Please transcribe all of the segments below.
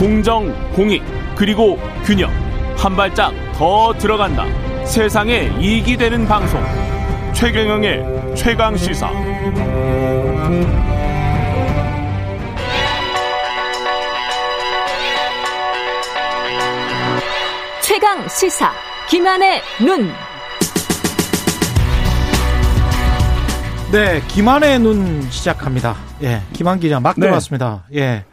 공정, 공익, 그리고 균형. 한 발짝 더 들어간다. 세상에 이익이 되는 방송. 최경영의 최강 시사. 최강 시사. 김한의 눈. 네, 김한의 눈 시작합니다. 예, 김한 기자 막 네. 들어왔습니다. 예.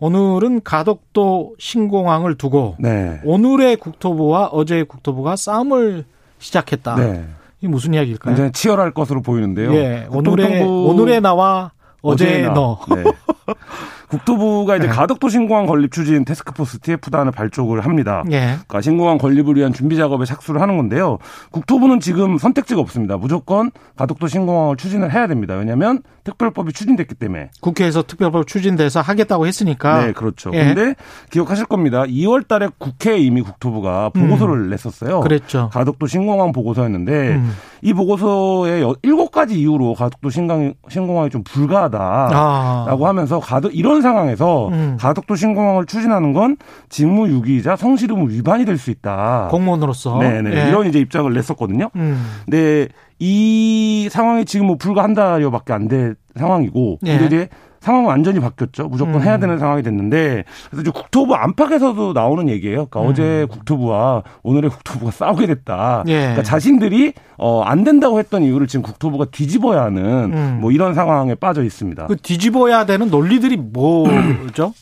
오늘은 가덕도 신공항을 두고 네. 오늘의 국토부와 어제의 국토부가 싸움을 시작했다. 네. 이 무슨 이야기일까요? 굉장히 치열할 것으로 보이는데요. 예, 오늘의 오늘의 나와 어제의 어제나. 너. 네. 국토부가 이제 네. 가덕도 신공항 건립 추진 테스크포스 TF단을 발족을 합니다. 예. 그러니까 신공항 건립을 위한 준비 작업에 착수를 하는 건데요. 국토부는 지금 선택지가 없습니다. 무조건 가덕도 신공항을 추진을 해야 됩니다. 왜냐하면 특별법이 추진됐기 때문에. 국회에서 특별법 추진돼서 하겠다고 했으니까. 네, 그렇죠. 예. 근데 기억하실 겁니다. 2월 달에 국회에 이미 국토부가 보고서를 냈었어요. 음. 그랬죠. 가덕도 신공항 보고서였는데 음. 이 보고서에 여- 일곱 가지 이유로 가덕도 신공, 신공항이 좀 불가하다. 아. 라고 하면서 가덕 이런 상황에서 음. 가덕도 신공항을 추진하는 건 직무유기이자 성실 의무 위반이 될 수 있다. 공무원으로서. 네네 예. 이런 이제 입장을 냈었거든요. 음. 근데 이 상황이 지금 뭐 불과 한 달여밖에 안 된 상황이고 예. 근데 이제 상황은 완전히 바뀌었죠. 무조건 음. 해야 되는 상황이 됐는데 그래서 이제 국토부 안팎에서도 나오는 얘기예요. 그러니까 음. 어제 국토부와 오늘의 국토부가 싸우게 됐다. 예. 그러니까 자신들이 어, 안 된다고 했던 이유를 지금 국토부가 뒤집어야 하는 음. 뭐 이런 상황에 빠져 있습니다. 그 뒤집어야 되는 논리들이 뭐죠?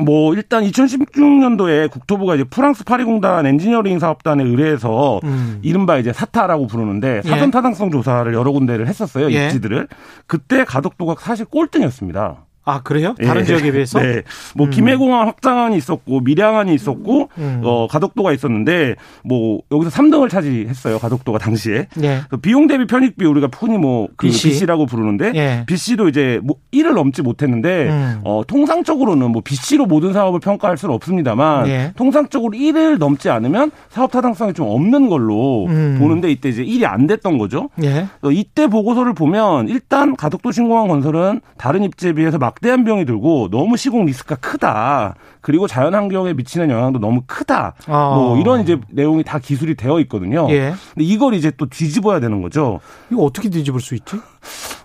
뭐 일단 2016년도에 국토부가 이제 프랑스 파리공단 엔지니어링 사업단에 의뢰해서 음. 이른바 이제 사타라고 부르는데 예. 사전 타당성 조사를 여러 군데를 했었어요 예. 입지들을 그때 가덕도가 사실 꼴등이었습니다. 아, 그래요? 다른 예. 지역에 비해서? 네. 뭐 음. 김해공항 확장안이 있었고 밀양안이 있었고 음. 어 가덕도가 있었는데 뭐 여기서 3등을 차지했어요 가덕도가 당시에 예. 그 비용 대비 편익비 우리가 흔히 뭐그 BC. BC라고 부르는데 예. BC도 이제 뭐 1을 넘지 못했는데 음. 어 통상적으로는 뭐 BC로 모든 사업을 평가할 수는 없습니다만 예. 통상적으로 1을 넘지 않으면 사업 타당성이 좀 없는 걸로 음. 보는데 이때 이제 1이 안 됐던 거죠. 예. 어, 이때 보고서를 보면 일단 가덕도 신공항 건설은 다른 입지에 비해서 막 대한 비용이 들고 너무 시공 리스크가 크다. 그리고 자연 환경에 미치는 영향도 너무 크다. 아. 뭐 이런 이제 내용이 다 기술이 되어 있거든요. 예. 근데 이걸 이제 또 뒤집어야 되는 거죠. 이거 어떻게 뒤집을 수 있지?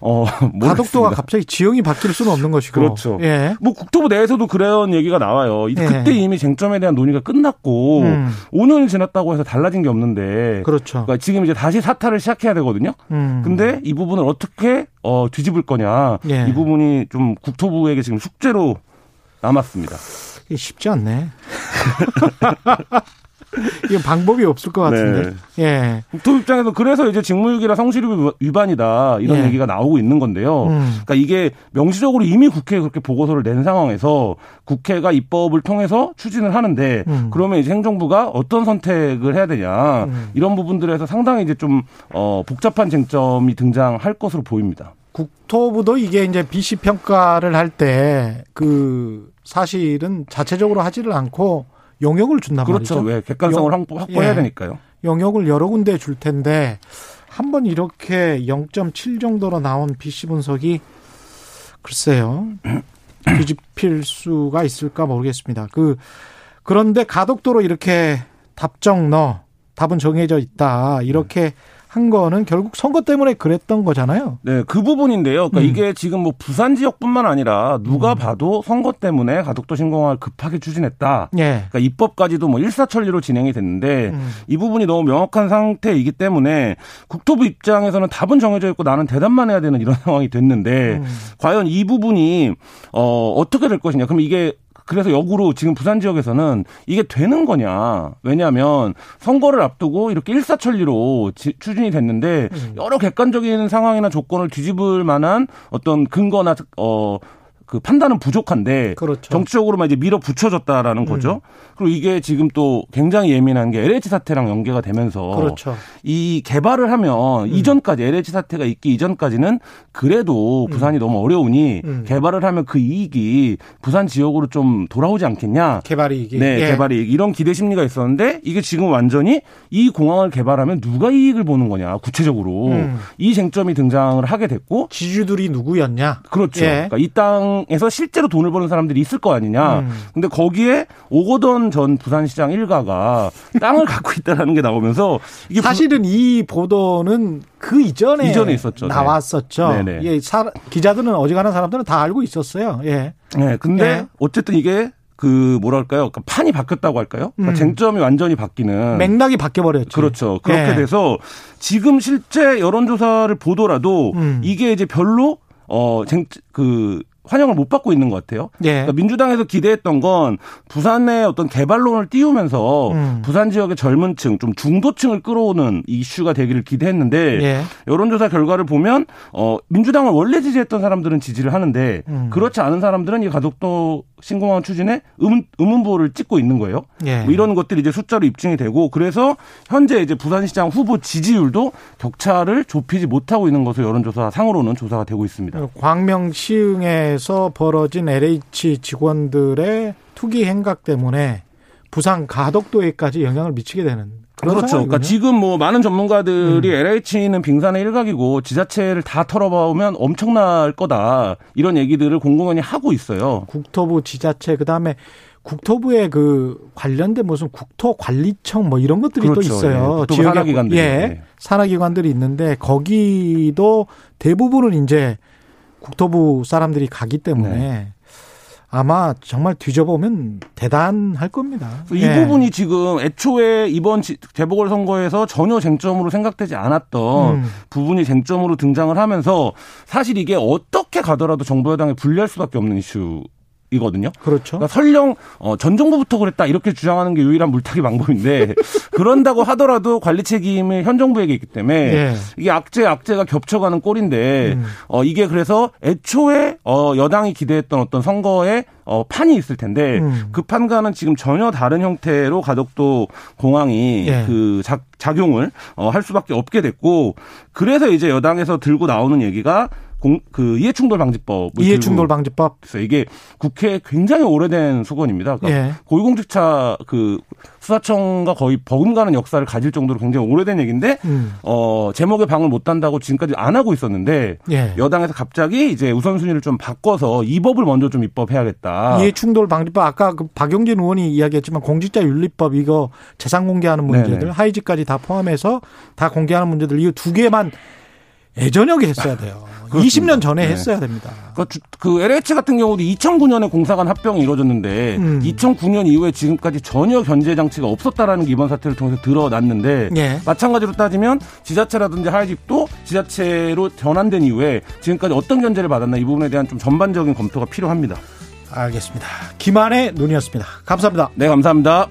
어, 가덕도가 모르겠습니다. 갑자기 지형이 바뀔 수는 없는 것이고. 그렇죠. 예. 뭐 국토부 내에서도 그런 얘기가 나와요. 예. 그때 이미 쟁점에 대한 논의가 끝났고 음. 5년이 지났다고 해서 달라진 게 없는데 그렇죠. 그러니까 지금 이제 다시 사탈을 시작해야 되거든요. 음. 근데 이 부분을 어떻게 어, 뒤집을 거냐 예. 이 부분이 좀 국토부에게 지금 숙제로 남았습니다. 쉽지 않네. 이건 방법이 없을 것 같은데. 예. 국토부 입장에서 그래서 이제 직무유기라 성실히 위반이다 이런 예. 얘기가 나오고 있는 건데요. 음. 그러니까 이게 명시적으로 이미 국회에 그렇게 보고서를 낸 상황에서 국회가 입법을 통해서 추진을 하는데 음. 그러면 이제 행정부가 어떤 선택을 해야 되냐 음. 이런 부분들에서 상당히 이제 좀 어, 복잡한 쟁점이 등장할 것으로 보입니다. 국토부도 이게 이제 BC 평가를 할 때 그 사실은 자체적으로 하지를 않고 용역을 준단 그렇죠. 말이죠. 왜 객관성을 영- 확보, 확보해야 예. 되니까요. 영역을 여러 군데 줄 텐데 한 번 이렇게 0.7 정도로 나온 BC 분석이 글쎄요. 뒤집힐 수가 있을까 모르겠습니다. 그 그런데 가덕도로 이렇게 답정 너 답은 정해져 있다. 이렇게 한 거는 결국 선거 때문에 그랬던 거잖아요. 네, 그 부분인데요. 그러니까 음. 이게 지금 뭐 부산 지역뿐만 아니라 누가 봐도 선거 때문에 가덕도 신공항을 급하게 추진했다. 예. 그러니까 입법까지도 뭐 일사천리로 진행이 됐는데 음. 이 부분이 너무 명확한 상태이기 때문에 국토부 입장에서는 답은 정해져 있고 나는 대답만 해야 되는 이런 상황이 됐는데 음. 과연 이 부분이 어 어떻게 될 것이냐. 그럼 이게 그래서 역으로 지금 부산 지역에서는 이게 되는 거냐. 왜냐하면 선거를 앞두고 이렇게 일사천리로 지- 추진이 됐는데 음. 여러 객관적인 상황이나 조건을 뒤집을 만한 어떤 근거나 어, 그 판단은 부족한데 그렇죠. 정치적으로만 이제 밀어 붙여졌다라는 거죠. 그리고 이게 지금 또 굉장히 예민한 게 LH 사태랑 연계가 되면서 그렇죠. 이 개발을 하면 이전까지 LH 사태가 있기 이전까지는 그래도 부산이 너무 어려우니 음. 개발을 하면 그 이익이 부산 지역으로 좀 돌아오지 않겠냐. 개발이 이게 네, 예. 개발이 이런 기대 심리가 있었는데 이게 지금 완전히 이 공항을 개발하면 누가 이익을 보는 거냐 구체적으로 음. 이 쟁점이 등장을 하게 됐고 지주들이 누구였냐? 그렇죠. 예. 그러니까 이 땅 민주당에서 실제로 돈을 버는 사람들이 있을 거 아니냐. 음. 근데 거기에 오거돈 전 부산시장 일가가 땅을 갖고 있다라는 게 나오면서 이게 사실은 이 보도는 그 이전에 이전에 있었죠. 네. 나왔었죠. 네네. 예, 사, 기자들은 어지간한 사람들은 다 알고 있었어요. 예. 네, 근데 네. 어쨌든 이게 그 뭐랄까요? 그러니까 판이 바뀌었다고 할까요? 그러니까 음. 쟁점이 완전히 바뀌는 맥락이 바뀌어 버렸죠. 그렇죠. 그렇게 예. 돼서 지금 실제 여론조사를 보더라도 음. 이게 이제 별로 어 쟁 그 환영을 못 받고 있는 것 같아요. 예. 그러니까 민주당에서 기대했던 건 부산의 어떤 개발론을 띄우면서 음. 부산 지역의 젊은층, 좀 중도층을 끌어오는 이슈가 되기를 기대했는데 예. 여론조사 결과를 보면 어 민주당을 원래 지지했던 사람들은 지지를 하는데 음. 그렇지 않은 사람들은 이 가덕도 신공항 추진에 의문, 의문부호를 찍고 있는 거예요. 예. 뭐 이런 것들이 이제 숫자로 입증이 되고 그래서 현재 이제 부산시장 후보 지지율도 격차를 좁히지 못하고 있는 것으로 여론조사 상으로는 조사가 되고 있습니다. 광명 시흥 에서 벌어진 LH 직원들의 투기 행각 때문에 부산 가덕도에까지 영향을 미치게 되는 그렇죠. 상황이군요. 그러니까 지금 뭐 많은 전문가들이 음. LH는 빙산의 일각이고 지자체를 다 털어보면 엄청날 거다 이런 얘기들을 공공연히 하고 있어요. 국토부 지자체 그다음에 국토부의 그 관련된 무슨 국토관리청 뭐 이런 것들이 또 그렇죠. 있어요. 예. 국토부 산하기관들이. 예. 네. 산하기관들이 있는데 거기도 대부분은 이제 국토부 사람들이 가기 때문에 네. 아마 정말 뒤져보면 대단할 겁니다. 이 예. 부분이 지금 애초에 이번 지- 재보궐 선거에서 전혀 쟁점으로 생각되지 않았던 음. 부분이 쟁점으로 등장을 하면서 사실 이게 어떻게 가더라도 정부 여당에 불리할 수밖에 없는 이슈 이거든요. 그렇죠. 그러니까 설령 어, 전 정부부터 그랬다 이렇게 주장하는 게 유일한 물타기 방법인데 그런다고 하더라도 관리 책임이 현 정부에게 있기 때문에 예. 이게 악재 악재가 겹쳐가는 꼴인데 음. 어 이게 그래서 애초에 어 여당이 기대했던 어떤 선거에 어 판이 있을 텐데 음. 그 판과는 지금 전혀 다른 형태로 가덕도 공항이 예. 그 작, 작용을 어, 할 수밖에 없게 됐고 그래서 이제 여당에서 들고 나오는 얘기가 공, 그 이해충돌 방지법 이해충돌 방지법. 그래서 이게 국회 굉장히 오래된 수건입니다. 그러니까 예. 고위공직자 그 수사청과 거의 버금가는 역사를 가질 정도로 굉장히 오래된 얘기인데 음. 어 제목에 방을 못 단다고 지금까지 안 하고 있었는데 예. 여당에서 갑자기 이제 우선순위를 좀 바꿔서 이 법을 먼저 좀 입법해야겠다. 이해충돌 방지법 아까 그 박용진 의원이 이야기했지만 공직자 윤리법 이거 재산 공개하는 문제들 네네. 하이직까지 다 포함해서 다 공개하는 문제들 이거 두 개만 예전역에 했어야 돼요. 그렇습니다. 20년 전에 네. 했어야 됩니다. 그, 주- 그 LH 같은 경우도 2009년에 공사관 합병이 이루어졌는데 음. 2009년 이후에 지금까지 전혀 견제 장치가 없었다라는 게 이번 사태를 통해서 드러났는데 예. 마찬가지로 따지면 지자체라든지 하이집도 지자체로 전환된 이후에 지금까지 어떤 견제를 받았나 이 부분에 대한 좀 전반적인 검토가 필요합니다. 알겠습니다. 김한의 눈이었습니다. 감사합니다. 네, 감사합니다.